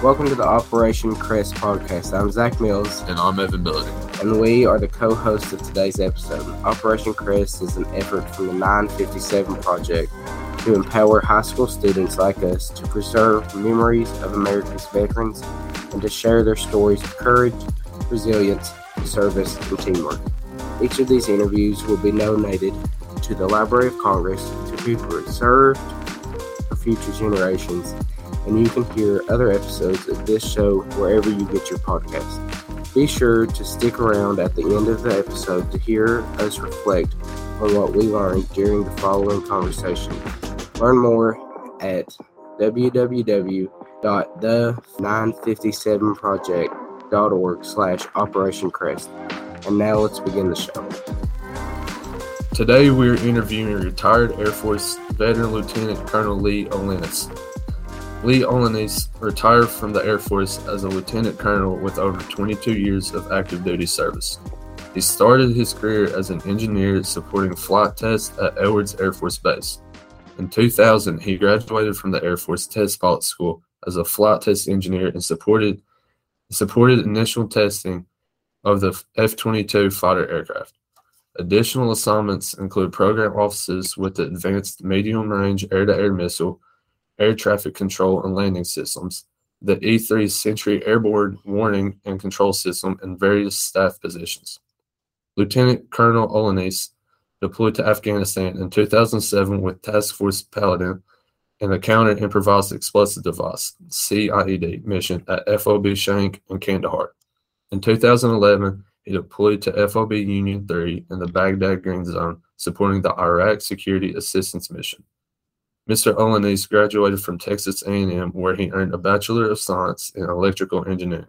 Welcome to the Operation Crest podcast. I'm Zack Mills. And I'm Evan Billity. And we are the co hosts of today's episode. Operation Crest is an effort from the 957 Project to empower high school students like us to preserve memories of America's veterans and to share their stories of courage, resilience, service, and teamwork. Each of these interviews will be donated to the Library of Congress to be preserved for future generations and you can hear other episodes of this show wherever you get your podcasts. Be sure to stick around at the end of the episode to hear us reflect on what we learned during the following conversation. Learn more at www.the957project.org slash Operation Crest. And now let's begin the show. Today we're interviewing retired Air Force veteran Lieutenant Colonel Lee Olyniec. Lee Olyniec retired from the Air Force as a lieutenant colonel with over 22 years of active duty service. He started his career as an engineer supporting flight tests at Edwards Air Force Base. In 2000, he graduated from the Air Force Test Pilot School as a flight test engineer and supported supported initial testing of the F-22 fighter aircraft. Additional assignments include program offices with the Advanced Medium Range Air-to-Air Missile air traffic control and landing systems, the E-3 Sentry Airborne Warning and Control System, and various staff positions. Lieutenant Colonel Olyniec deployed to Afghanistan in 2007 with Task Force Paladin and the Counter Improvised Explosive Device (CIED) mission at FOB Shank and Kandahar. In 2011, he deployed to FOB Union 3 in the Baghdad Green Zone, supporting the Iraq Security Assistance Mission. Mr. Olyniec graduated from Texas A&M, where he earned a Bachelor of Science in Electrical Engineering.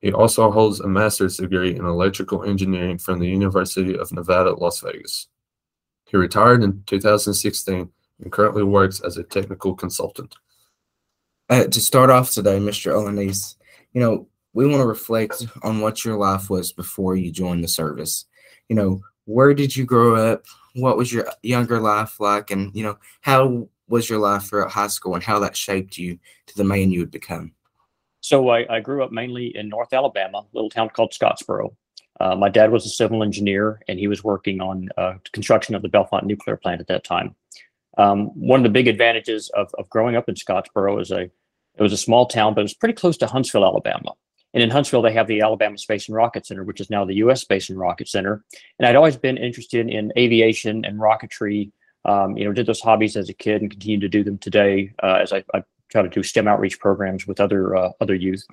He also holds a master's degree in electrical engineering from the University of Nevada, Las Vegas. He retired in 2016 and currently works as a technical consultant. Uh, to start off today, Mr. Olyniec, you know, we want to reflect on what your life was before you joined the service. You know, where did you grow up? What was your younger life like? And, you know, how was your life throughout high school and how that shaped you to the man you would become? So I, I grew up mainly in North Alabama, little town called Scottsboro. Uh, my dad was a civil engineer, and he was working on uh, construction of the Bellefonte nuclear plant at that time. Um, one of the big advantages of, of growing up in Scottsboro is a it was a small town, but it was pretty close to Huntsville, Alabama. And in Huntsville, they have the Alabama Space and Rocket Center, which is now the U.S. Space and Rocket Center. And I'd always been interested in aviation and rocketry um, you know, did those hobbies as a kid and continue to do them today uh, as I, I, try to do STEM outreach programs with other uh, other youth.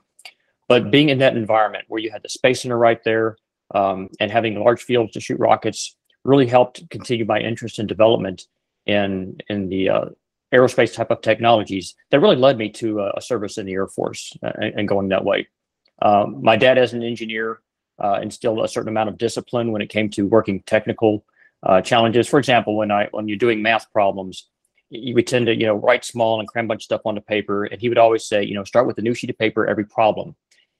But being in that environment where you had the space center right there um, and having large fields to shoot rockets really helped continue my interest in development in in the uh, aerospace type of technologies that really led me to a, a service in the Air Force uh, and, and, going that way. Um, my dad, as an engineer, uh, instilled a certain amount of discipline when it came to working technical uh, challenges. For example, when I when you're doing math problems, you would tend to you know write small and cram a bunch of stuff onto paper. And he would always say, you know, start with a new sheet of paper every problem.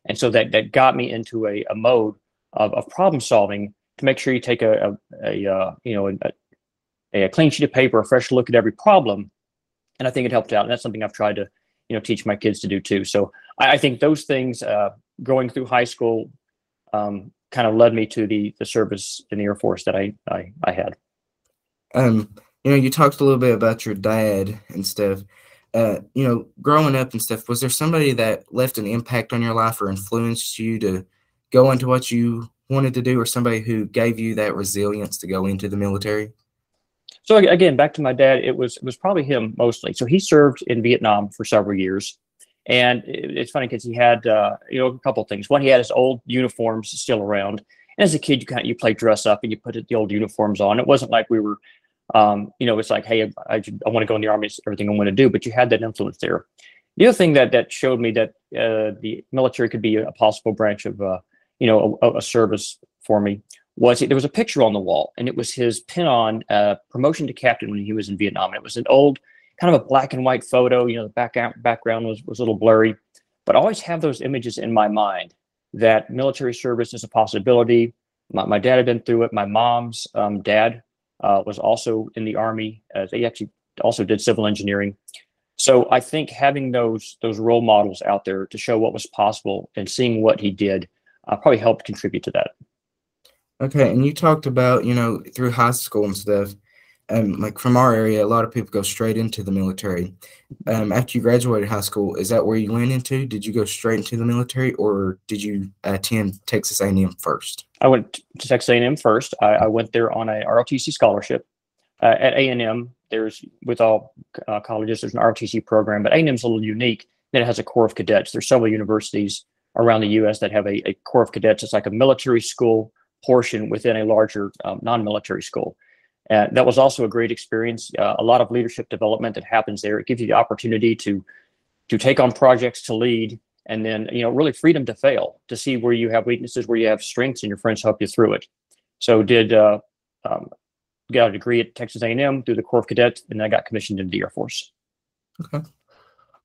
And so that that got me into a, a mode of, of problem solving to make sure you take a, a, a uh, you know a, a clean sheet of paper, a fresh look at every problem. And I think it helped out. And that's something I've tried to you know teach my kids to do too. So I, I think those things uh, going through high school um, kind of led me to the the service in the Air Force that I I, I had. Um, you know, you talked a little bit about your dad and stuff. Uh, you know, growing up and stuff, was there somebody that left an impact on your life or influenced you to go into what you wanted to do, or somebody who gave you that resilience to go into the military? So again, back to my dad, it was it was probably him mostly. So he served in Vietnam for several years. And it's funny because he had, uh, you know, a couple of things. One, he had his old uniforms still around. And as a kid, you kind of you play dress up and you put the old uniforms on. It wasn't like we were, um, you know, it's like, hey, I, I, I want to go in the army. It's everything I want to do. But you had that influence there. The other thing that that showed me that uh, the military could be a possible branch of, uh, you know, a, a, service for me was there was a picture on the wall, and it was his pin on promotion to captain when he was in Vietnam. And it was an old kind of a black and white photo. You know, the back, background was, was a little blurry, but I always have those images in my mind that military service is a possibility. My, my dad had been through it. My mom's um, dad uh, was also in the army. Uh, they actually also did civil engineering. So I think having those those role models out there to show what was possible and seeing what he did uh, probably helped contribute to that. Okay, and you talked about you know through high school and stuff. Um, like from our area, a lot of people go straight into the military. Um, after you graduated high school, is that where you went into? Did you go straight into the military, or did you attend Texas A&M first? I went to Texas A&M first. I, I went there on a ROTC scholarship. Uh, at A&M, there's with all uh, colleges, there's an ROTC program, but A&M is a little unique. Then it has a Corps of Cadets. There's several universities around the U.S. that have a, a Corps of Cadets. It's like a military school portion within a larger um, non-military school. And that was also a great experience. Uh, a lot of leadership development that happens there. It gives you the opportunity to to take on projects, to lead, and then you know really freedom to fail, to see where you have weaknesses, where you have strengths, and your friends help you through it. So did uh, um, got a degree at Texas A&M through the Corps of Cadets, and then I got commissioned into the Air Force. Okay.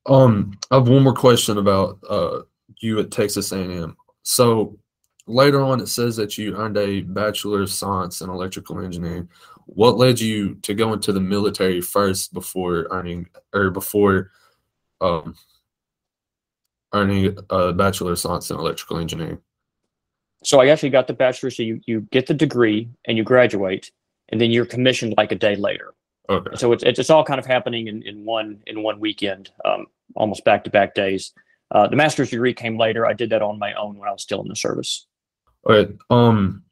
Um, I have one more question about uh, you at Texas A&M. So later on, it says that you earned a Bachelor of Science in Electrical Engineering what led you to go into the military first before earning or before um, earning a bachelor of science in electrical engineering? So I actually got the bachelor. So you you get the degree and you graduate, and then you're commissioned like a day later. Okay. So it's it's all kind of happening in, in one in one weekend, um, almost back to back days. Uh, the master's degree came later. I did that on my own when I was still in the service. All right. Um,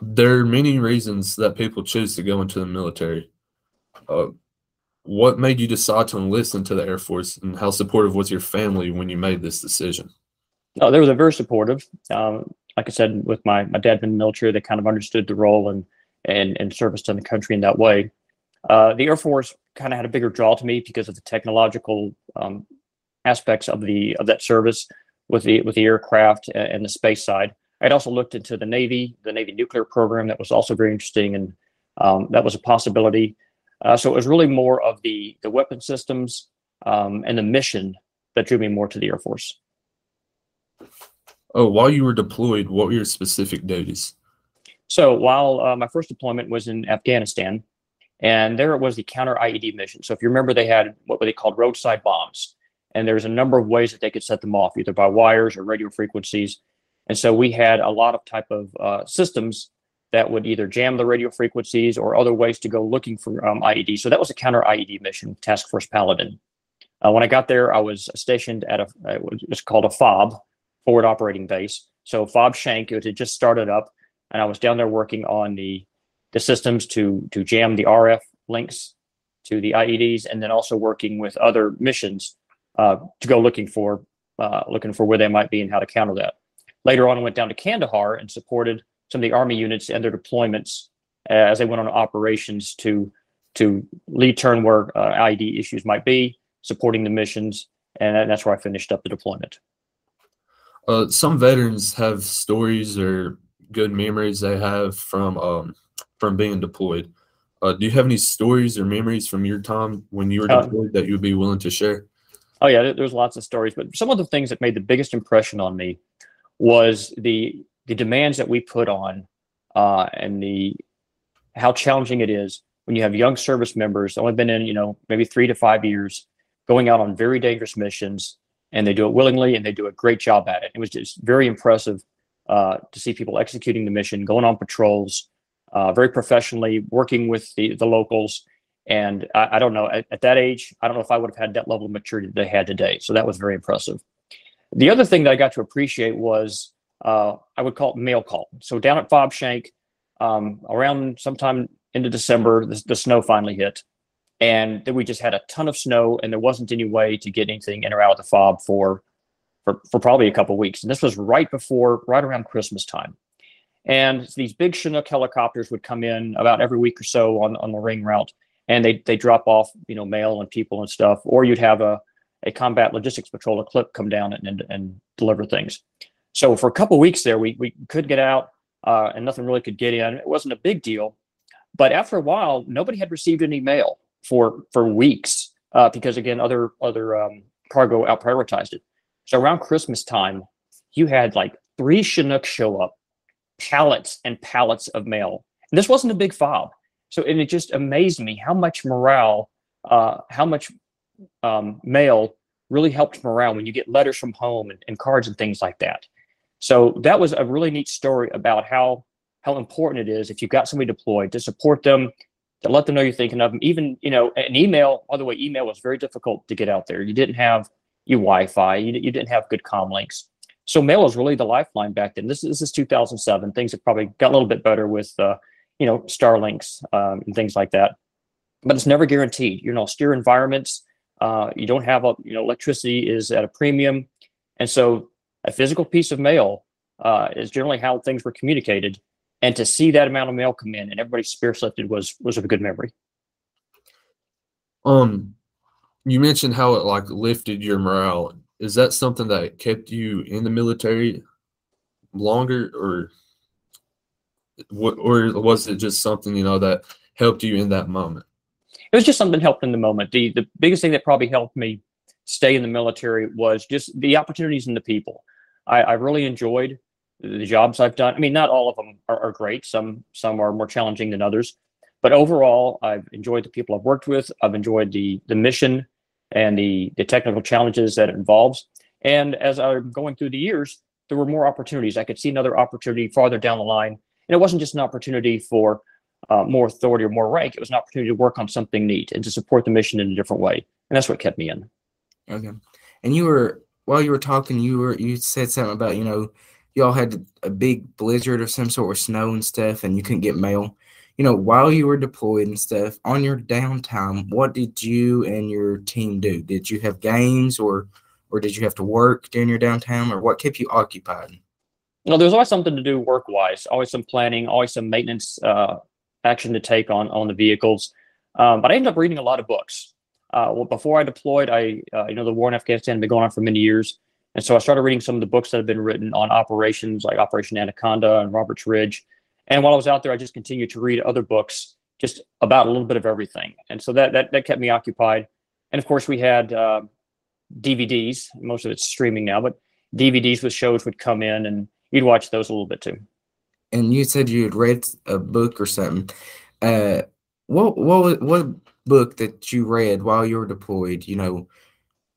there are many reasons that people choose to go into the military. Uh, what made you decide to enlist into the Air Force, and how supportive was your family when you made this decision? Oh, they were very supportive. Um, like I said, with my my dad been in the military, they kind of understood the role and and and service to the country in that way. Uh, the Air Force kind of had a bigger draw to me because of the technological um, aspects of the of that service with the with the aircraft and the space side. I'd also looked into the Navy, the Navy nuclear program. That was also very interesting, and um, that was a possibility. Uh, so it was really more of the the weapon systems um, and the mission that drew me more to the Air Force. Oh, while you were deployed, what were your specific duties? So while uh, my first deployment was in Afghanistan, and there it was the counter IED mission. So if you remember, they had what were they called roadside bombs, and there's a number of ways that they could set them off, either by wires or radio frequencies. And so we had a lot of type of uh, systems that would either jam the radio frequencies or other ways to go looking for um, IED. So that was a counter IED mission, Task Force Paladin. Uh, when I got there, I was stationed at a it was called a FOB, forward operating base. So FOB Shank, it had just started up, and I was down there working on the the systems to to jam the RF links to the IEDs, and then also working with other missions uh, to go looking for uh, looking for where they might be and how to counter that. Later on, I went down to Kandahar and supported some of the Army units and their deployments as they went on operations to to lead turn where uh, IED issues might be, supporting the missions, and that's where I finished up the deployment. Uh, some veterans have stories or good memories they have from um, from being deployed. Uh, do you have any stories or memories from your time when you were uh, deployed that you would be willing to share? Oh yeah, there's lots of stories, but some of the things that made the biggest impression on me was the the demands that we put on uh, and the how challenging it is when you have young service members only been in you know maybe three to five years going out on very dangerous missions and they do it willingly and they do a great job at it. It was just very impressive uh, to see people executing the mission going on patrols uh, very professionally working with the, the locals. And I, I don't know at, at, that age i don't know if i would have had that level of maturity that they had today. So that was very impressive the other thing that I got to appreciate was uh, I would call it mail call. So down at FOB Shank, um, around sometime into December, the, the, snow finally hit, and then we just had a ton of snow, and there wasn't any way to get anything in or out of the fob for for, for probably a couple weeks. And this was right before, right around Christmas time. And these big Chinook helicopters would come in about every week or so on, on the ring route, and they they drop off you know mail and people and stuff, or you'd have a a combat logistics patrol, a clip come down and, and, and deliver things. So for a couple weeks there, we, we could get out uh, and nothing really could get in. It wasn't a big deal. But after a while, nobody had received any mail for for weeks uh, because again, other other um, cargo out prioritized it. So around Christmas time, you had like three Chinooks show up, pallets and pallets of mail. And this wasn't a big fob. So and it just amazed me how much morale, uh, how much um, mail really helped morale when you get letters from home and, and cards and things like that. So that was a really neat story about how how important it is if you've got somebody deployed to support them, to let them know you're thinking of them. Even you know, an email. By the way, email was very difficult to get out there. You didn't have your Wi-Fi. You, you didn't have good com links. So mail was really the lifeline back then. This, this is 2007. Things have probably got a little bit better with uh, you know Starlinks um, and things like that, but it's never guaranteed. You know, austere environments. Uh, you don't have a you know electricity is at a premium, and so a physical piece of mail uh, is generally how things were communicated and to see that amount of mail come in and everybody lifted was was a good memory. Um, you mentioned how it like lifted your morale. Is that something that kept you in the military longer, or what, or was it just something you know that helped you in that moment? It was just something helped in the moment. the The biggest thing that probably helped me stay in the military was just the opportunities and the people. I, I really enjoyed the jobs I've done. I mean, not all of them are, are, great. Some some are more challenging than others, but overall, I've enjoyed the people I've worked with. I've enjoyed the the mission and the the technical challenges that it involves. And as I'm going through the years, there were more opportunities. I could see another opportunity farther down the line, and it wasn't just an opportunity for uh, more authority or more rank. It was an opportunity to work on something neat and to support the mission in a different way. And that's what kept me in. Okay. And you were while you were talking, you were you said something about you know y'all had a big blizzard of some sort of snow and stuff, and you couldn't get mail. You know, while you were deployed and stuff, on your downtime, what did you and your team do? Did you have games, or or did you have to work during your downtime, or what kept you occupied? Well, there's always something to do work wise. Always some planning. Always some maintenance uh, action to take on on the vehicles. Um, but I ended up reading a lot of books. Uh, well, before I deployed, I uh, you know the war in Afghanistan had been going on for many years. And so I started reading some of the books that have been written on operations like Operation Anaconda and Roberts Ridge. And while I was out there, I just continued to read other books just about a little bit of everything. And so that that, that kept me occupied. And of course, we had uh, DVDs. Most of it's streaming now, but DVDs with shows would come in, and you'd watch those a little bit too. And you said you had read a book or something. Uh, what what what book that you read while you were deployed? You know,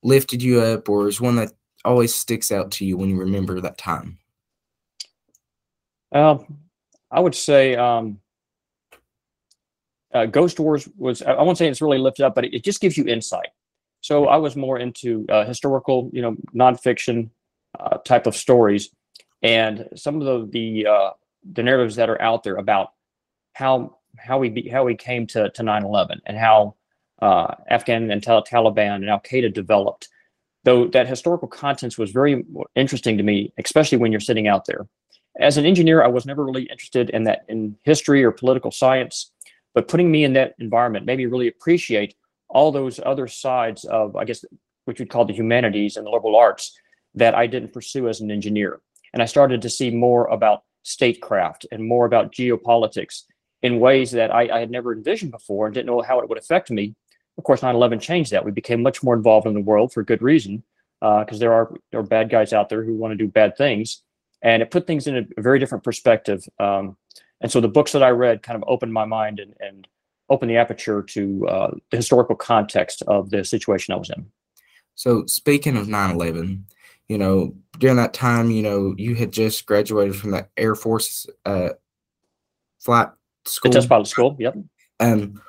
lifted you up, or is one that always sticks out to you when you remember that time? Um, I would say um, uh, Ghost Wars was, I won't say it's really lifted up, but it, it just gives you insight. So I was more into uh, historical, you know, nonfiction uh, type of stories, and some of the the, uh, the narratives that are out there about how how we be, how we came to to 9/11 and how uh, Afghan and Taliban and Al Qaeda developed though that historical contents was very interesting to me, especially when you're sitting out there. As an engineer, I was never really interested in that in history or political science, but putting me in that environment made me really appreciate all those other sides of, I guess, which we'd call the humanities and the liberal arts that I didn't pursue as an engineer. And I started to see more about statecraft and more about geopolitics in ways that I, I had never envisioned before and didn't know how it would affect me of course, 9/11 changed that. We became much more involved in the world for good reason, because uh, there are there are bad guys out there who want to do bad things, and it put things in a very different perspective. Um, and so the books that I read kind of opened my mind and, and opened the aperture to uh, the historical context of the situation I was in. So speaking of 9/11, you know, during that time, you know, you had just graduated from the Air Force uh, flight school. The test pilot school. Yep. Um,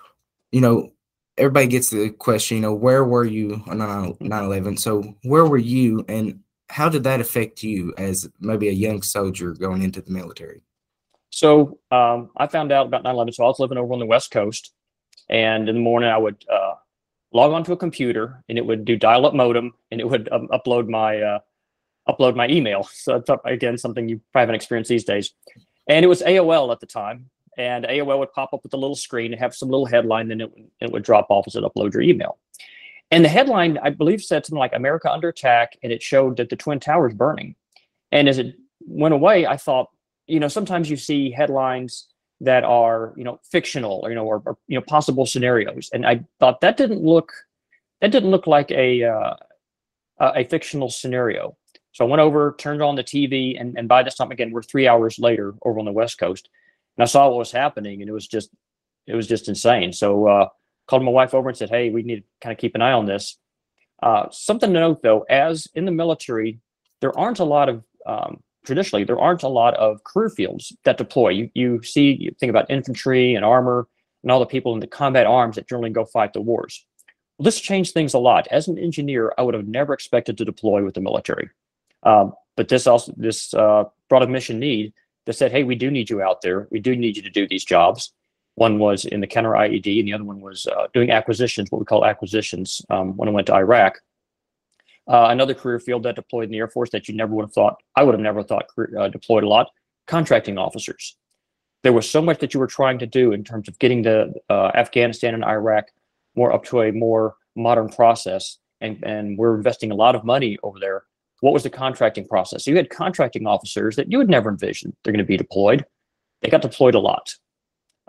you know, everybody gets the question, you know, where were you on 9 11? So, where were you and how did that affect you as maybe a young soldier going into the military? So, um, I found out about 9 11. So, I was living over on the West Coast. And in the morning, I would uh, log onto a computer and it would do dial up modem and it would um, upload my. Uh, upload my email. So again, something you probably haven't experienced these days. And it was AOL at the time and AOL would pop up with a little screen and have some little headline, then it, it would drop off as it upload your email. And the headline, I believe, said something like America under attack, and it showed that the Twin Towers burning. And as it went away, I thought, you know, sometimes you see headlines that are, you know, fictional or, you know, or, or you know, possible scenarios. And I thought that didn't look, that didn't look like a, uh, a fictional scenario. So I went over, turned on the TV, and, and by this time, again, we're three hours later over on the West Coast and I saw what was happening, and it was just it was just insane. So uh, called my wife over and said, "Hey, we need to kind of keep an eye on this." Uh, something to note though, as in the military, there aren't a lot of um, traditionally there aren't a lot of career fields that deploy. You you see you think about infantry and armor and all the people in the combat arms that generally go fight the wars. Well, this changed things a lot. As an engineer, I would have never expected to deploy with the military, um, but this also this uh, brought a mission need that said, "Hey, we do need you out there. We do need you to do these jobs." One was in the counter IED, and the other one was uh, doing acquisitions, what we call acquisitions. Um, when I went to Iraq, uh, another career field that deployed in the Air Force that you never would have thought, I would have never thought uh, deployed a lot, contracting officers. There was so much that you were trying to do in terms of getting the uh, Afghanistan and Iraq more up to a more modern process, and, and we're investing a lot of money over there. What was the contracting process? So you had contracting officers that you would never envision they're going to be deployed. They got deployed a lot.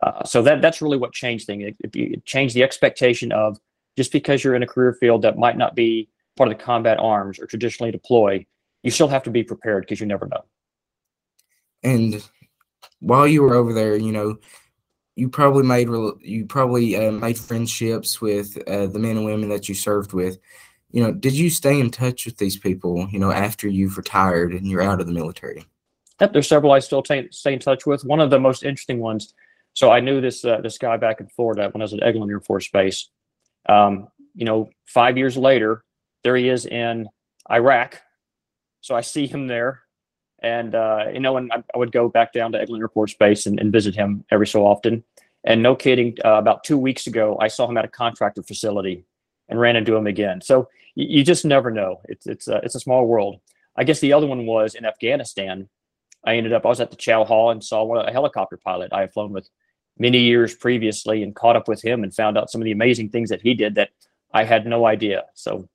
Uh, so that that's really what changed things. It, it, changed the expectation of just because you're in a career field that might not be part of the combat arms or traditionally deploy, you still have to be prepared because you never know. And while you were over there, you know, you probably made you probably uh, made friendships with uh, the men and women that you served with. You know, did you stay in touch with these people? You know, after you've retired and you're out of the military. Yep, there's several I still t- stay in touch with. One of the most interesting ones so I knew this uh, this guy back in Florida when I was at Eglin Air Force Base. Um, you know, five years later, there he is in Iraq. So I see him there, and uh, you know, and I, I, would go back down to Eglin Air Force Base and, and visit him every so often. And no kidding, uh, about two weeks ago, I saw him at a contractor facility and ran into him again. So you, just never know. It's it's a, it's a small world. I guess the other one was in Afghanistan. I ended up I was at the Chow Hall and saw one a helicopter pilot I had flown with many years previously and caught up with him and found out some of the amazing things that he did that I had no idea. So,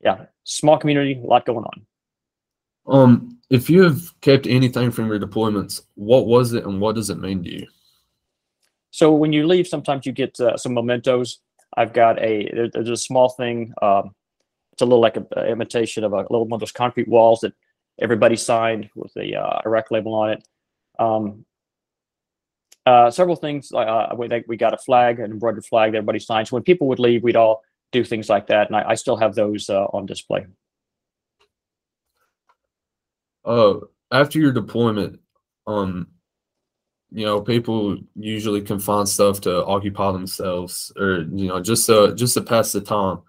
yeah, small community, a lot going on. Um, if you have kept anything from your deployments, what was it and what does it mean to you? So when you leave, sometimes you get uh, some mementos. I've got a there's a small thing. Um, it's a little like an imitation of a little one of those concrete walls that everybody signed with the uh, Iraq label on it. Um, uh, several things. Uh, we, we got a flag, an embroidered flag that everybody signed. So When people would leave, we'd all do things like that, and I, I still have those uh, on display. Uh, after your deployment, um, you know, people usually can find stuff to occupy themselves, or you know, just to just to pass the time.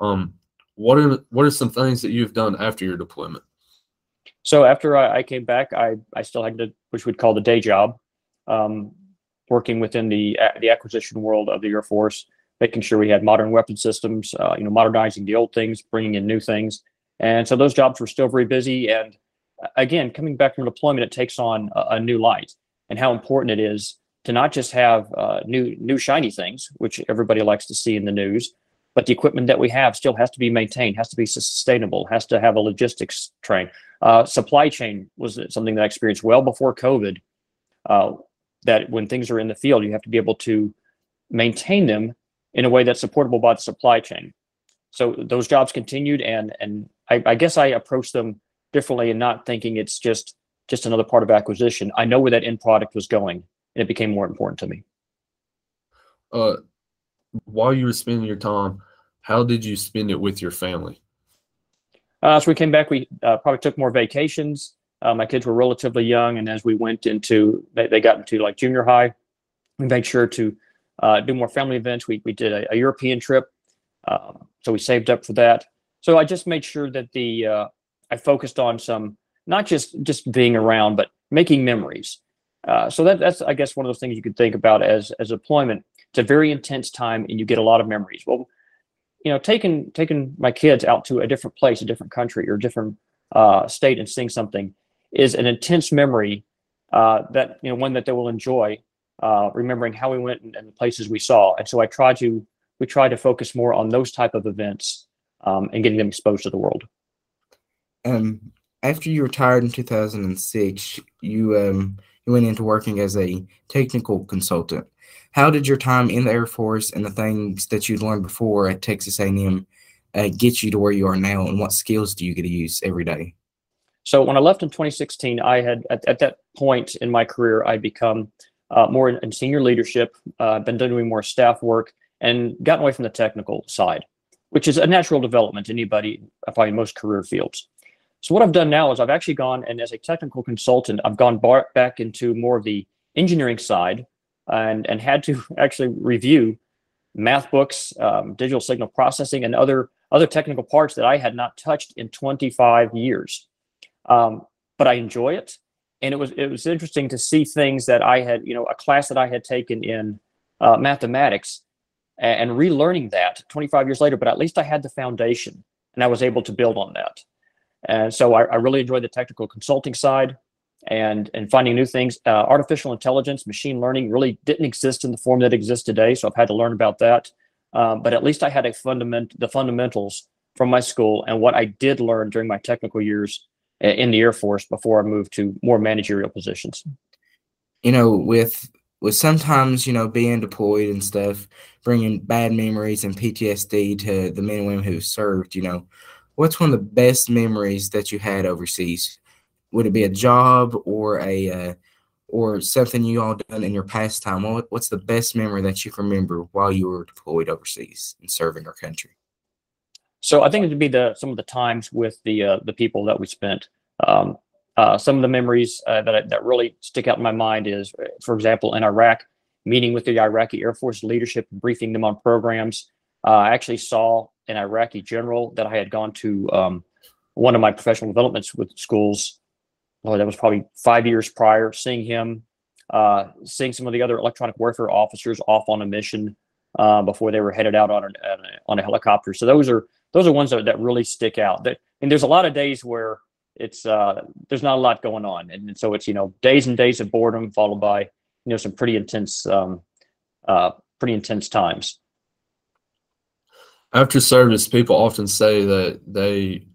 Um, what are what are some things that you've done after your deployment? So after I, I came back, I I still had to, which we'd call the day job. Um, working within the the acquisition world of the Air Force, making sure we had modern weapon systems, uh, you know, modernizing the old things, bringing in new things, and so those jobs were still very busy. And uh, again, coming back from deployment, it takes on a, a new light and how important it is to not just have uh, new new shiny things, which everybody likes to see in the news, but the equipment that we have still has to be maintained, has to be sustainable, has to have a logistics train. Uh, supply chain was something that I experienced well before COVID. Uh, that when things are in the field, you have to be able to maintain them in a way that's supportable by the supply chain. So those jobs continued, and and I, I guess I approached them differently and not thinking it's just just another part of acquisition. I know where that end product was going, and it became more important to me. Uh, while you were spending your time, how did you spend it with your family? Uh, so we came back. We uh, probably took more vacations. Uh, my kids were relatively young, and as we went into, they, they got into like junior high, we made sure to uh, do more family events. We we did a, a European trip, uh, so we saved up for that. So I just made sure that the uh, I focused on some not just just being around, but making memories. Uh, so that that's I guess one of those things you could think about as as deployment. It's a very intense time, and you get a lot of memories. Well, you know, taking taking my kids out to a different place, a different country, or a different uh, state, and seeing something is an intense memory uh, that you know one that they will enjoy, uh, remembering how we went and, and, the places we saw. And so I try to we try to focus more on those type of events um, and getting them exposed to the world. Um, after you retired in 2006, you um, you went into working as a technical consultant. How did your time in the Air Force and the things that you'd learned before at Texas A&M uh, get you to where you are now, and what skills do you get to use every day? So when I left in 2016, I had at, at that point in my career, I'd become uh, more in, in, senior leadership, uh, been doing more staff work, and gotten away from the technical side. which is a natural development anybody, probably most career fields. So what I've done now is I've actually gone and as a technical consultant, I've gone bar- back into more of the engineering side and, and had to actually review math books, um, digital signal processing, and other other technical parts that I had not touched in 25 years. Um, but I enjoy it, and it was it was interesting to see things that I had, you know, a class that I had taken in uh, mathematics, and, and relearning that 25 years later. But at least I had the foundation, and I was able to build on that. And so I, I really enjoy the technical consulting side and and finding new things. Uh, artificial intelligence, machine learning really didn't exist in the form that exists today, so I've had to learn about that. Um, but at least I had a fundament the fundamentals from my school and what I did learn during my technical years in the Air Force before I moved to more managerial positions. You know, with with sometimes you know being deployed and stuff, bringing bad memories and PTSD to the men and women who served. You know, what's one of the best memories that you had overseas? Would it be a job or a uh, or something you all done in your pastime? What, what's the best memory that you can remember while you were deployed overseas and serving our country? So I think it would be the some of the times with the uh, the people that we spent. Um, uh, some of the memories uh, that that really stick out in my mind is, for example, in Iraq, meeting with the Iraqi Air Force leadership briefing them on programs. Uh, I actually saw an Iraqi general that I had gone to um, one of my professional developments with schools. Oh, that was probably five years prior. Seeing him, uh, seeing some of the other electronic warfare officers off on a mission uh, before they were headed out on, a, on a helicopter. So those are those are ones that, that really stick out. That and there's a lot of days where it's uh, there's not a lot going on, and, and, so it's you know days and days of boredom followed by you know some pretty intense um, uh, pretty intense times. After service, people often say that they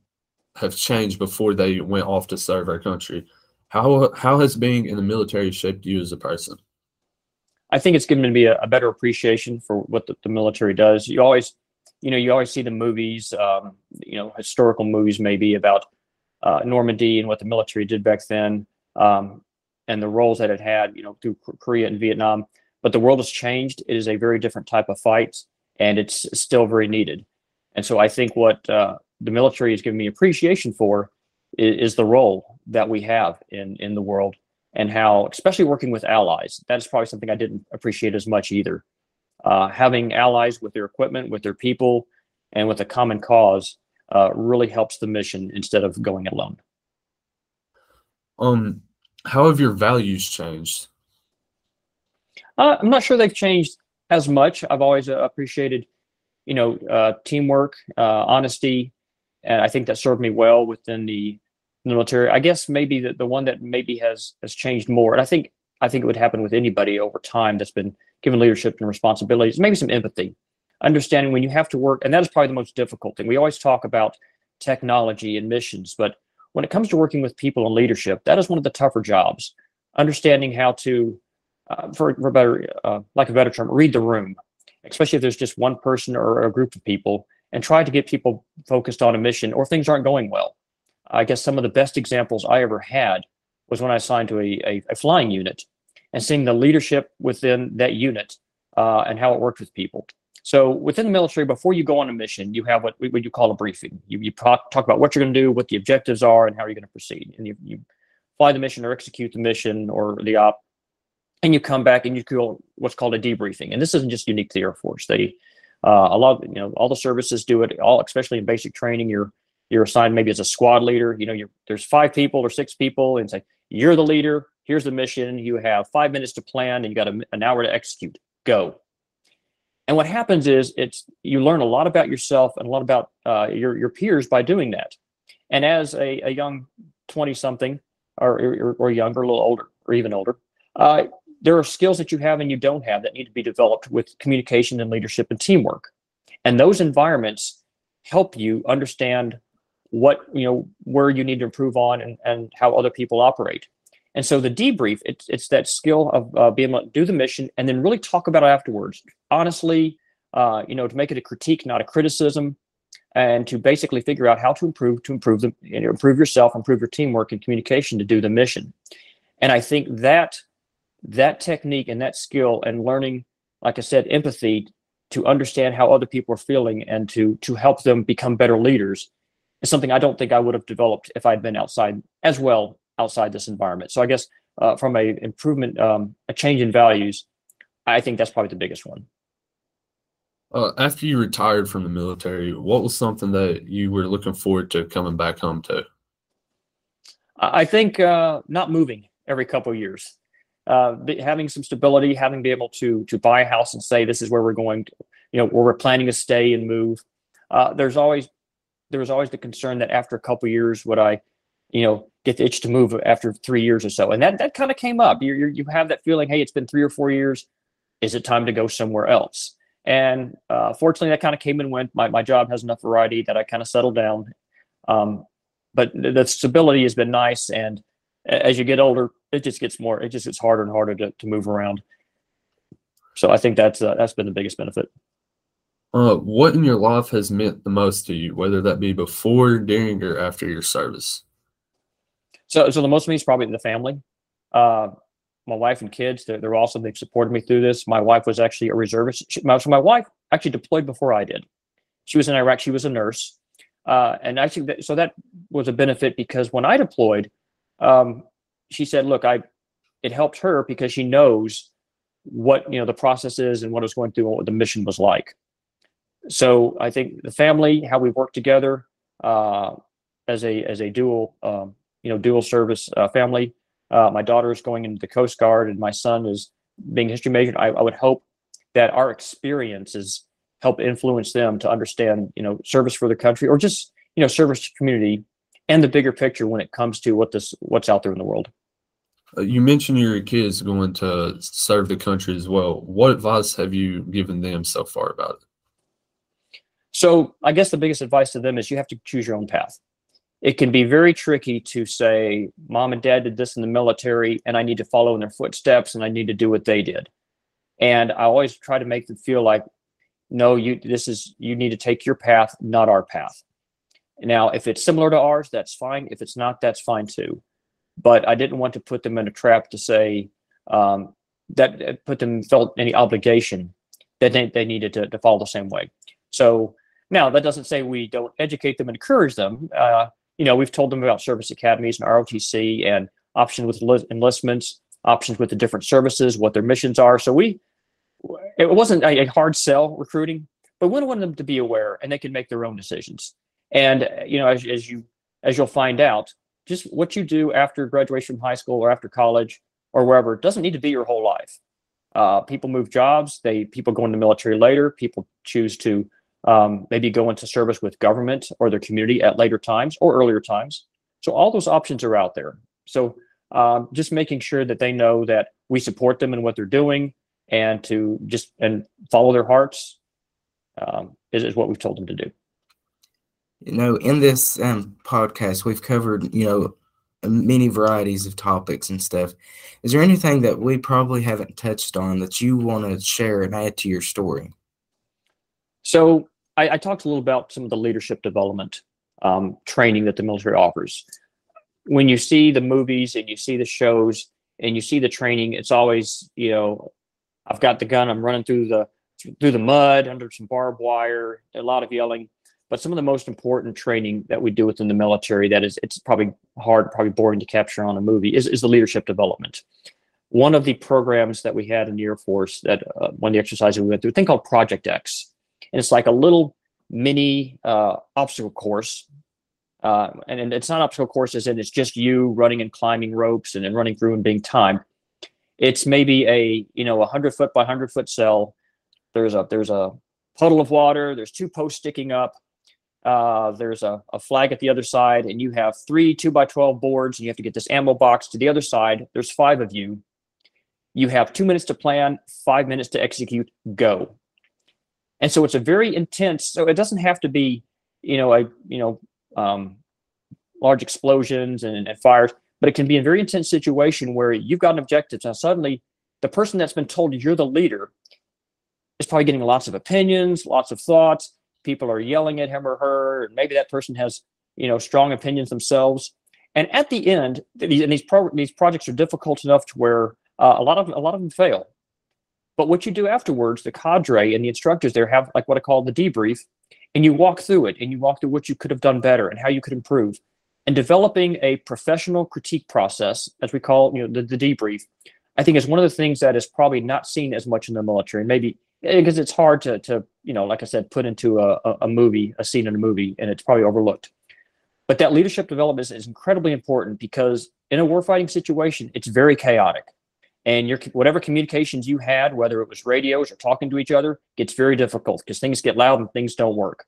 have changed before they went off to serve our country. How how has being in the military shaped you as a person? I think it's given me a, a better appreciation for what the, the, military does. You always, you know, you always see the movies, um, you know, historical movies maybe about uh, Normandy and what the military did back then, um, and the roles that it had, you know, through Korea and Vietnam. But the world has changed. It is a very different type of fight and it's still very needed. And so I think what uh, the military has given me appreciation for is, is, the role that we have in in the world and how, especially working with allies, that's probably something I didn't appreciate as much either. Uh, having allies with their equipment, with their people, and with a common cause uh, really helps the mission instead of going alone. Um, how have your values changed? Uh, I'm not sure they've changed as much. I've always uh, appreciated, you know, uh, teamwork, uh, honesty, and I think that served me well within the military. I guess maybe the, the one that maybe has has changed more, and I think I think it would happen with anybody over time that's been given leadership and responsibilities. Maybe some empathy, understanding when you have to work, and that is probably the most difficult thing. We always talk about technology and missions, but when it comes to working with people and leadership, that is one of the tougher jobs. Understanding how to uh, for, for better, uh, like a better term, read the room, especially if there's just one person or a group of people, and try to get people focused on a mission or things aren't going well. I guess some of the best examples I ever had was when I signed to a, a, a flying unit and seeing the leadership within that unit uh, and how it worked with people. So within the military, before you go on a mission, you have what, what you call a briefing. You, you talk, talk about what you're going to do, what the objectives are, and how you're going to proceed. And you, you fly the mission or execute the mission or the op and you come back and you do what's called a debriefing. And this isn't just unique to the Air Force. They uh, a lot you know all the services do it. All especially in basic training, you're you're assigned maybe as a squad leader. You know, you're, there's five people or six people, and say you're the leader. Here's the mission. You have five minutes to plan, and you got a, an hour to execute. Go. And what happens is it's you learn a lot about yourself and a lot about uh, your your peers by doing that. And as a, a young twenty something or, or, or younger, a little older, or even older, uh, there are skills that you have and you don't have that need to be developed with communication and leadership and teamwork. And those environments help you understand what, you know, where you need to improve on and, and how other people operate. And so the debrief, it's, it's that skill of uh, being able to do the mission and then really talk about it afterwards. Honestly, uh, you know, to make it a critique, not a criticism, and to basically figure out how to improve, to improve the, you know, improve yourself, improve your teamwork and communication to do the mission. And I think that that technique and that skill and learning, like I said, empathy to understand how other people are feeling and to to help them become better leaders is something I don't think I would have developed if I'd been outside as well outside this environment. So I guess uh, from a improvement, um, a change in values, I think that's probably the biggest one. Uh, after you retired from the military, what was something that you were looking forward to coming back home to? I think uh, not moving every couple of years, uh, having some stability, having be able to to buy a house and say this is where we're going, to, you know, where we're planning to stay and move. Uh, there's always there was always the concern that after a couple years would I, you know, get the itch to move after three years or so, and that that kind of came up. You you have that feeling, hey, it's been three or four years. Is it time to go somewhere else? And uh, fortunately, that kind of came and went. My my job has enough variety that I kind of settled down. Um, but the stability has been nice, and as you get older, it just gets more. It just gets harder and harder to, to move around. So I think that's uh, that's been the biggest benefit. Uh, what in your life has meant the most to you, whether that be before, during, or after your service? So, so the most to me is probably the family. Uh, my wife and kids, they're, they're awesome. They've supported me through this. My wife was actually a reservist. She, my, so my wife actually deployed before I did. She was in Iraq. She was a nurse. Uh, and actually, that so that was a benefit because when I deployed, um, she said, look, I, it helped her because she knows what, you know, the process is and what was going through and what the mission was like. So I think the family, how we work together, uh, as a, as a dual, um, you know, dual service uh, family, uh, my daughter is going into the Coast Guard, and my son is being history major. I, I would hope that our experiences help influence them to understand, you know, service for the country or just you know service to community and the bigger picture when it comes to what this what's out there in the world. Uh, you mentioned your kids going to serve the country as well. What advice have you given them so far about it? So I guess the biggest advice to them is you have to choose your own path it can be very tricky to say, mom and dad did this in the military, and I need to follow in their footsteps and I need to do what they did. And I always try to make them feel like, no, you this is you need to take your path, not our path. Now, if it's similar to ours, that's fine. If it's not, that's fine too. But I didn't want to put them in a trap to say um, that put them felt any obligation that they, they needed to, to follow the same way. So now that doesn't say we don't educate them, and encourage them. Uh, you know, we've told them about service academies and ROTC and options with enlistments, options with the different services, what their missions are. So we, it wasn't a, hard sell recruiting, but we wanted them to be aware and they can make their own decisions. And you know, as, as you as you'll find out, just what you do after graduation from high school or after college or wherever doesn't need to be your whole life. Uh, people move jobs. They people go into the military later. People choose to um, maybe go into service with government or their community at later times or earlier times. So all those options are out there. So um, just making sure that they know that we support them in what they're doing and to just and follow their hearts um, is, is what we've told them to do. You know, in this um, podcast, we've covered you know many varieties of topics and stuff. Is there anything that we probably haven't touched on that you want to share and add to your story? So I, I, talked a little about some of the leadership development um, training that the military offers. When you see the movies and you see the shows and you see the training, it's always you know, I've got the gun, I'm running through the through the mud under some barbed wire, a lot of yelling. But some of the most important training that we do within the military that is it's probably hard, probably boring to capture on a movie is, is the leadership development. One of the programs that we had in the Air Force that uh, one of the exercises we went through, a thing called Project X and it's like a little mini uh, obstacle course. Uh, and, and, it's not obstacle courses, and it's just you running and climbing ropes and then running through and being timed. It's maybe a you know a hundred foot by hundred foot cell. There's a there's a puddle of water. There's two posts sticking up. Uh, there's a, a flag at the other side, and you have three two by twelve boards, and you have to get this ammo box to the other side. There's five of you. You have two minutes to plan, five minutes to execute. Go. And so it's a very intense. So it doesn't have to be, you know, a you know, um, large explosions and, and fires, but it can be a very intense situation where you've got an objective. Now suddenly, the person that's been told you're the leader is probably getting lots of opinions, lots of thoughts. People are yelling at him or her, and maybe that person has you know strong opinions themselves. And at the end, these and these pro- these projects are difficult enough to where uh, a lot of a lot of them fail But what you do afterwards, the cadre and the instructors there have like what I call the debrief, and you walk through it and you walk through what you could have done better and how you could improve. And developing a professional critique process, as we call you know the, the debrief, I think is one of the things that is probably not seen as much in the military. Maybe because it's hard to to you know, like I said, put into a, a movie, a scene in a movie, and it's probably overlooked. But that leadership development is incredibly important because in a warfighting situation, it's very chaotic. And your whatever communications you had, whether it was radios or talking to each other, gets very difficult because things get loud and things don't work.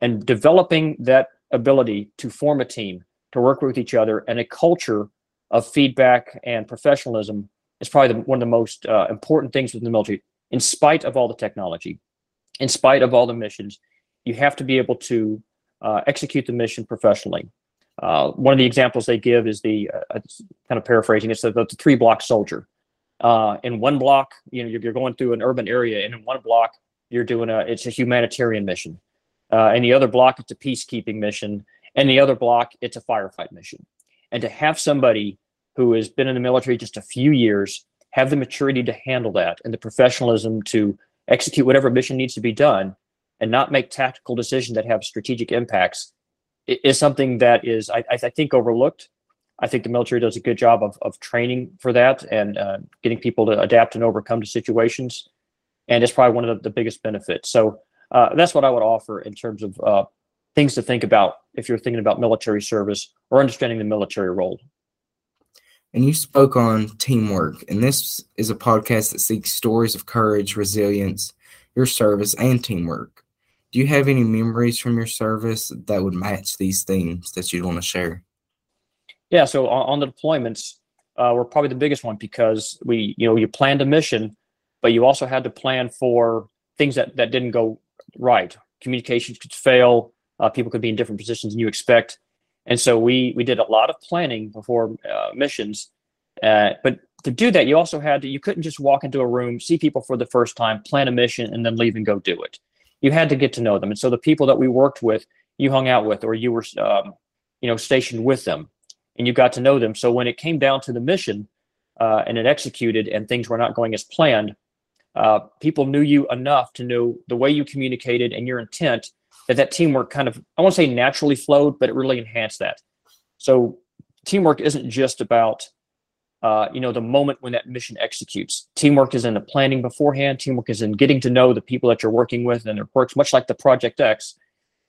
And developing that ability to form a team, to work with each other, and a culture of feedback and professionalism is probably the, one of the most uh, important things within the military. In spite of all the technology, in spite of all the missions, you have to be able to uh, execute the mission professionally. Uh, one of the examples they give is the uh, kind of paraphrasing. It's the, the three block soldier. Uh, in one block, you know, you're, you're, going through an urban area, and in one block, you're doing a it's a humanitarian mission. Uh, in the other block, it's a peacekeeping mission. And the other block, it's a firefight mission. And to have somebody who has been in the military just a few years have the maturity to handle that and the professionalism to execute whatever mission needs to be done and not make tactical decisions that have strategic impacts is something that is, I, I think, overlooked. I think the military does a good job of, of training for that and uh, getting people to adapt and overcome to situations. And it's probably one of the, the biggest benefits. So uh, that's what I would offer in terms of uh, things to think about if you're thinking about military service or understanding the military role. And you spoke on teamwork, and this is a podcast that seeks stories of courage, resilience, your service, and teamwork. Do you have any memories from your service that would match these themes that you'd want to share? Yeah, so on, the deployments, uh, were probably the biggest one because we, you know, you planned a mission, but you also had to plan for things that that didn't go right. Communications could fail. Uh, people could be in different positions than you expect, and so we we did a lot of planning before uh, missions. Uh, but to do that, you also had to. You couldn't just walk into a room, see people for the first time, plan a mission, and then leave and go do it you had to get to know them. And so the people that we worked with, you hung out with, or you were, um, you know, stationed with them, and you got to know them. So when it came down to the mission uh, and it executed, and things were not going as planned, uh, people knew you enough to know the way you communicated and your intent that that teamwork kind of, I won't say naturally flowed, but it really enhanced that. So teamwork isn't just about uh, you know, the moment when that mission executes. Teamwork is in the planning beforehand. Teamwork is in getting to know the people that you're working with and their quirks. Much like the Project X,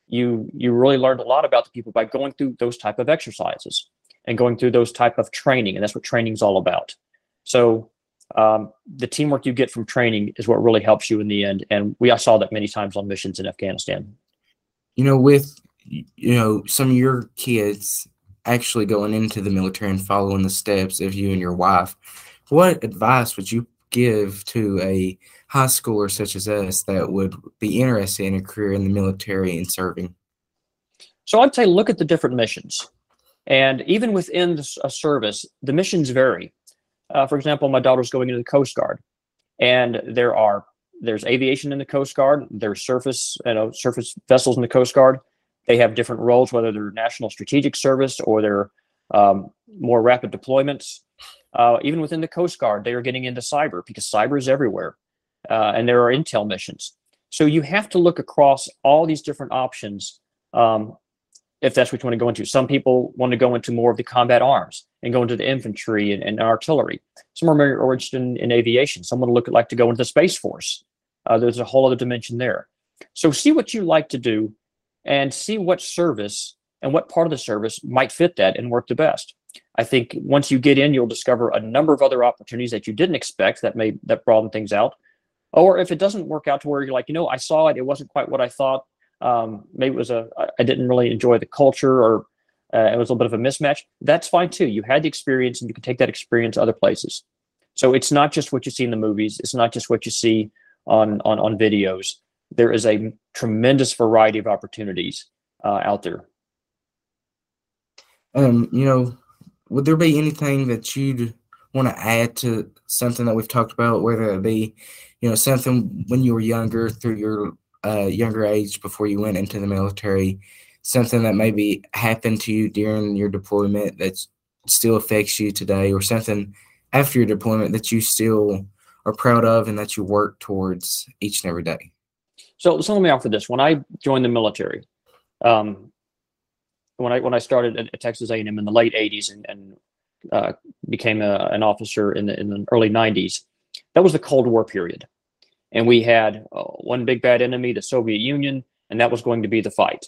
you you really learned a lot about the people by going through those type of exercises and going through those type of training, and that's what training is all about. So um, the teamwork you get from training is what really helps you in the end. And we I saw that many times on missions in Afghanistan. You know, with you know some of your kids actually going into the military and following the steps of you and your wife, what advice would you give to a high schooler such as us that would be interested in a career in the military and serving? So I'd say look at the different missions. And even within a service, the missions vary. Uh, for example, my daughter's going into the Coast Guard, and there are there's aviation in the Coast Guard, there's surface, you know, surface vessels in the Coast Guard, they have different roles, whether they're national strategic service or they're um, more rapid deployments. Uh, even within the Coast Guard, they are getting into cyber because cyber is everywhere, uh, and there are intel missions. So you have to look across all these different options um, if that's what you want to go into. Some people want to go into more of the combat arms and go into the infantry and, and artillery. Some are more interested in, in aviation. Some to look like to go into the space force. Uh, there's a whole other dimension there. So see what you like to do and see what service and what part of the service might fit that and work the best. I think once you get in, you'll discover a number of other opportunities that you didn't expect that may that broaden things out. Or if it doesn't work out to where you're like, you know, I saw it, it wasn't quite what I thought. Um, maybe it was a I didn't really enjoy the culture, or uh, it was a little bit of a mismatch. That's fine too. You had the experience, and you can take that experience other places. So it's not just what you see in the movies. It's not just what you see on on on videos there is a tremendous variety of opportunities uh, out there. Um, you know, would there be anything that you'd want to add to something that we've talked about, whether it be, you know, something when you were younger, through your uh, younger age before you went into the military, something that maybe happened to you during your deployment that still affects you today, or something after your deployment that you still are proud of and that you work towards each and every day? So, so let me offer this. When I joined the military, um, when I when I started at Texas A&M in the late '80s and, and uh, became a, an officer in the in the early '90s, that was the Cold War period, and we had uh, one big bad enemy, the Soviet Union, and that was going to be the fight.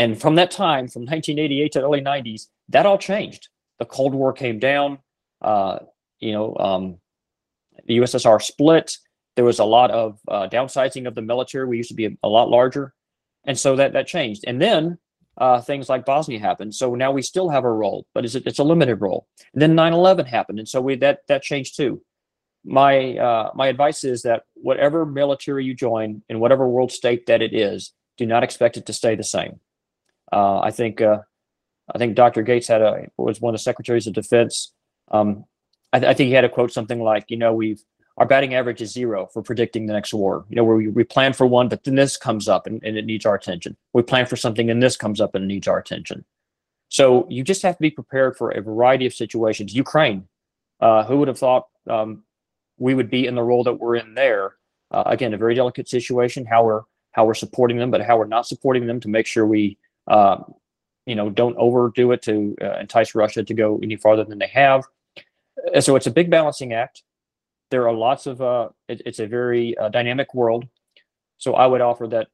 And from that time, from 1988 to early '90s, that all changed. The Cold War came down. Uh, you know, um, the USSR split. There was a lot of uh, downsizing of the military. We used to be a, a, lot larger, and so that that changed. And then uh, things like Bosnia happened. So now we still have a role, but it's a, it's a limited role. And then 9/11 happened, and so we that that changed too. My uh, my advice is that whatever military you join in whatever world state that it is, do not expect it to stay the same. Uh, I think uh, I think Dr. Gates had a was one of the secretaries of defense. Um, I, th- I, think he had a quote something like, you know, we've our batting average is zero for predicting the next war. You know, where we, we plan for one, but then this comes up and, and it needs our attention. We plan for something and this comes up and it needs our attention. So you just have to be prepared for a variety of situations. Ukraine, uh, who would have thought um, we would be in the role that we're in there? Uh, again, a very delicate situation. How we're how we're supporting them, but how we're not supporting them to make sure we, uh, you know, don't overdo it to uh, entice Russia to go any farther than they have. So it's a big balancing act there are lots of uh, it, it's a very uh, dynamic world so i would offer that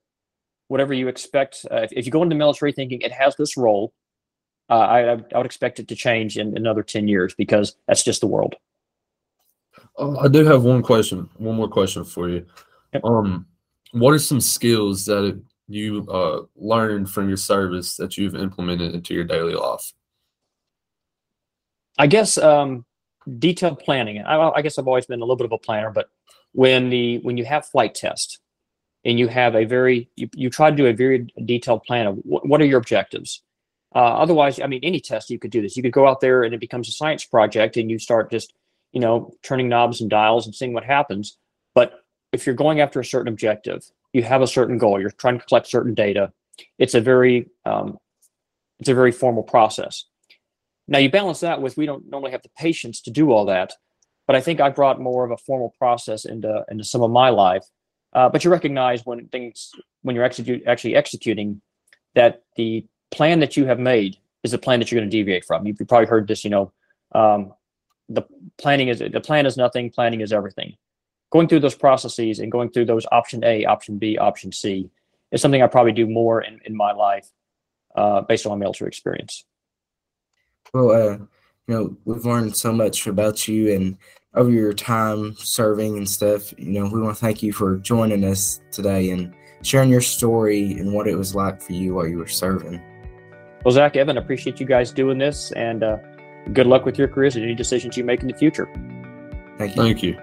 whatever you expect uh, if, if, you go into the military thinking it has this role uh, I, I would expect it to change in another 10 years because that's just the world um, i do have one question one more question for you yep. um what are some skills that you uh, learned from your service that you've implemented into your daily life i guess um, detailed planning. I, I guess I've always been a little bit of a planner, but when the when you have flight test and you have a very you, you try to do a very detailed plan of what, what are your objectives. Uh, otherwise, I mean, any test you could do this. You could go out there and it becomes a science project, and you start just you know turning knobs and dials and seeing what happens. But if you're going after a certain objective, you have a certain goal. You're trying to collect certain data. It's a very um, it's a very formal process. Now you balance that with we don't normally have the patience to do all that, but I think I brought more of a formal process into into some of my life. Uh, but you recognize when things when you're execute, actually executing that the plan that you have made is a plan that you're going to deviate from. You've probably heard this, you know, um, the planning is the plan is nothing, planning is everything. Going through those processes and going through those option A, option B, option C is something I probably do more in, in my life uh, based on my military experience. Well, uh, you know, we've learned so much about you and over your time serving and stuff. You know, we want to thank you for joining us today and sharing your story and what it was like for you while you were serving. Well, Zack, Evan, appreciate you guys doing this and uh, good luck with your careers and any decisions you make in the future. Thank you. Thank you.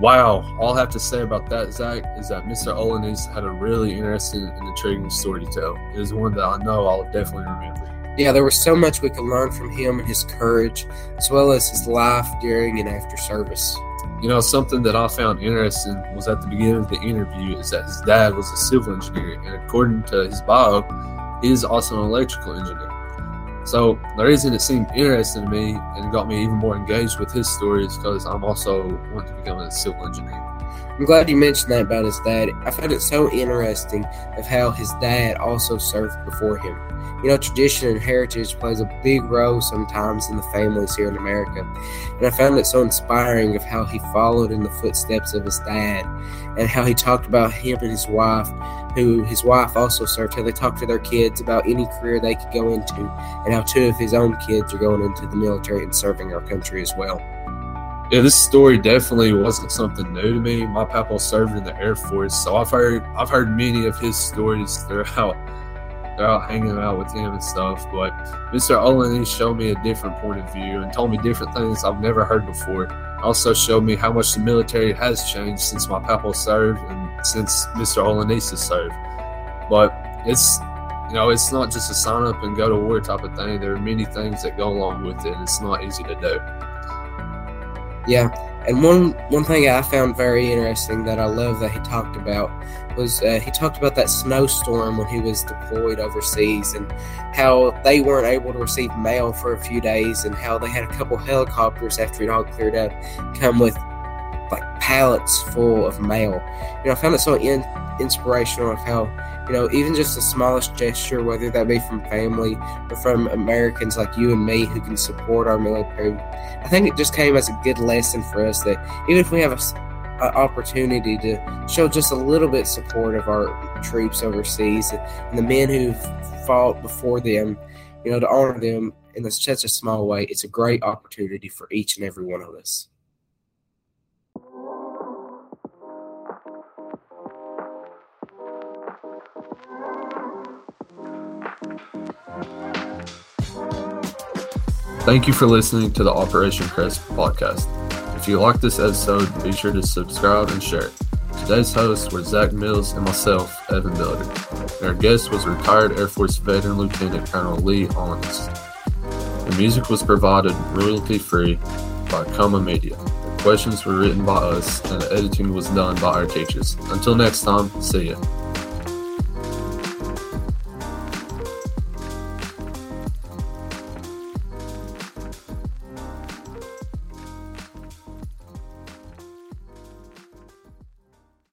Wow, all I have to say about that, Zack, is that Mr. Olyniec had a really interesting and intriguing story to tell. It is one that I know I'll definitely remember. Yeah, there was so much we could learn from him and his courage, as well as his life during and after service. You know, something that I found interesting was at the beginning of the interview is that his dad was a civil engineer, and according to his bio, he is also an electrical engineer. So the reason it seemed interesting to me and got me even more engaged with his story is because I'm also want to become a civil engineer. I'm glad you mentioned that about his dad. I found it so interesting of how his dad also served before him. You know, tradition and heritage plays a big role sometimes in the families here in America. And I found it so inspiring of how he followed in the footsteps of his dad and how he talked about him and his wife, who his wife also served, how they talked to their kids about any career they could go into, and how two of his own kids are going into the military and serving our country as well. Yeah, this story definitely wasn't something new to me. My papa served in the Air Force, so I've heard I've heard many of his stories throughout they're out hanging out with him and stuff. But Mr. Olin, showed me a different point of view and told me different things I've never heard before. Also showed me how much the military has changed since my papa served and since Mr. Olyniec served. But it's you know, it's not just a sign up and go to war type of thing. There are many things that go along with it. It's not easy to do. Yeah, and one one thing I found very interesting that I love that he talked about was uh, he talked about that snowstorm when he was deployed overseas and how they weren't able to receive mail for a few days and how they had a couple helicopters after it all cleared up come with like pallets full of mail. You know, I found it so in- inspirational of how you know, even just the smallest gesture, whether that be from family or from Americans like you and me who can support our military, I think it just came as a good lesson for us that even if we have an opportunity to show just a little bit support of our troops overseas and the men who've fought before them, you know, to honor them in such a small way, it's a great opportunity for each and every one of us. Thank you for listening to the Operation Crest podcast. If you like this episode, be sure to subscribe and share. Today's hosts were Zack Mills and myself, Evan. And our guest was retired Air Force veteran Lieutenant Colonel Lee Owens. The music was provided royalty free by Coma Media. The questions were written by us, and the editing was done by our teachers. Until next time, see ya.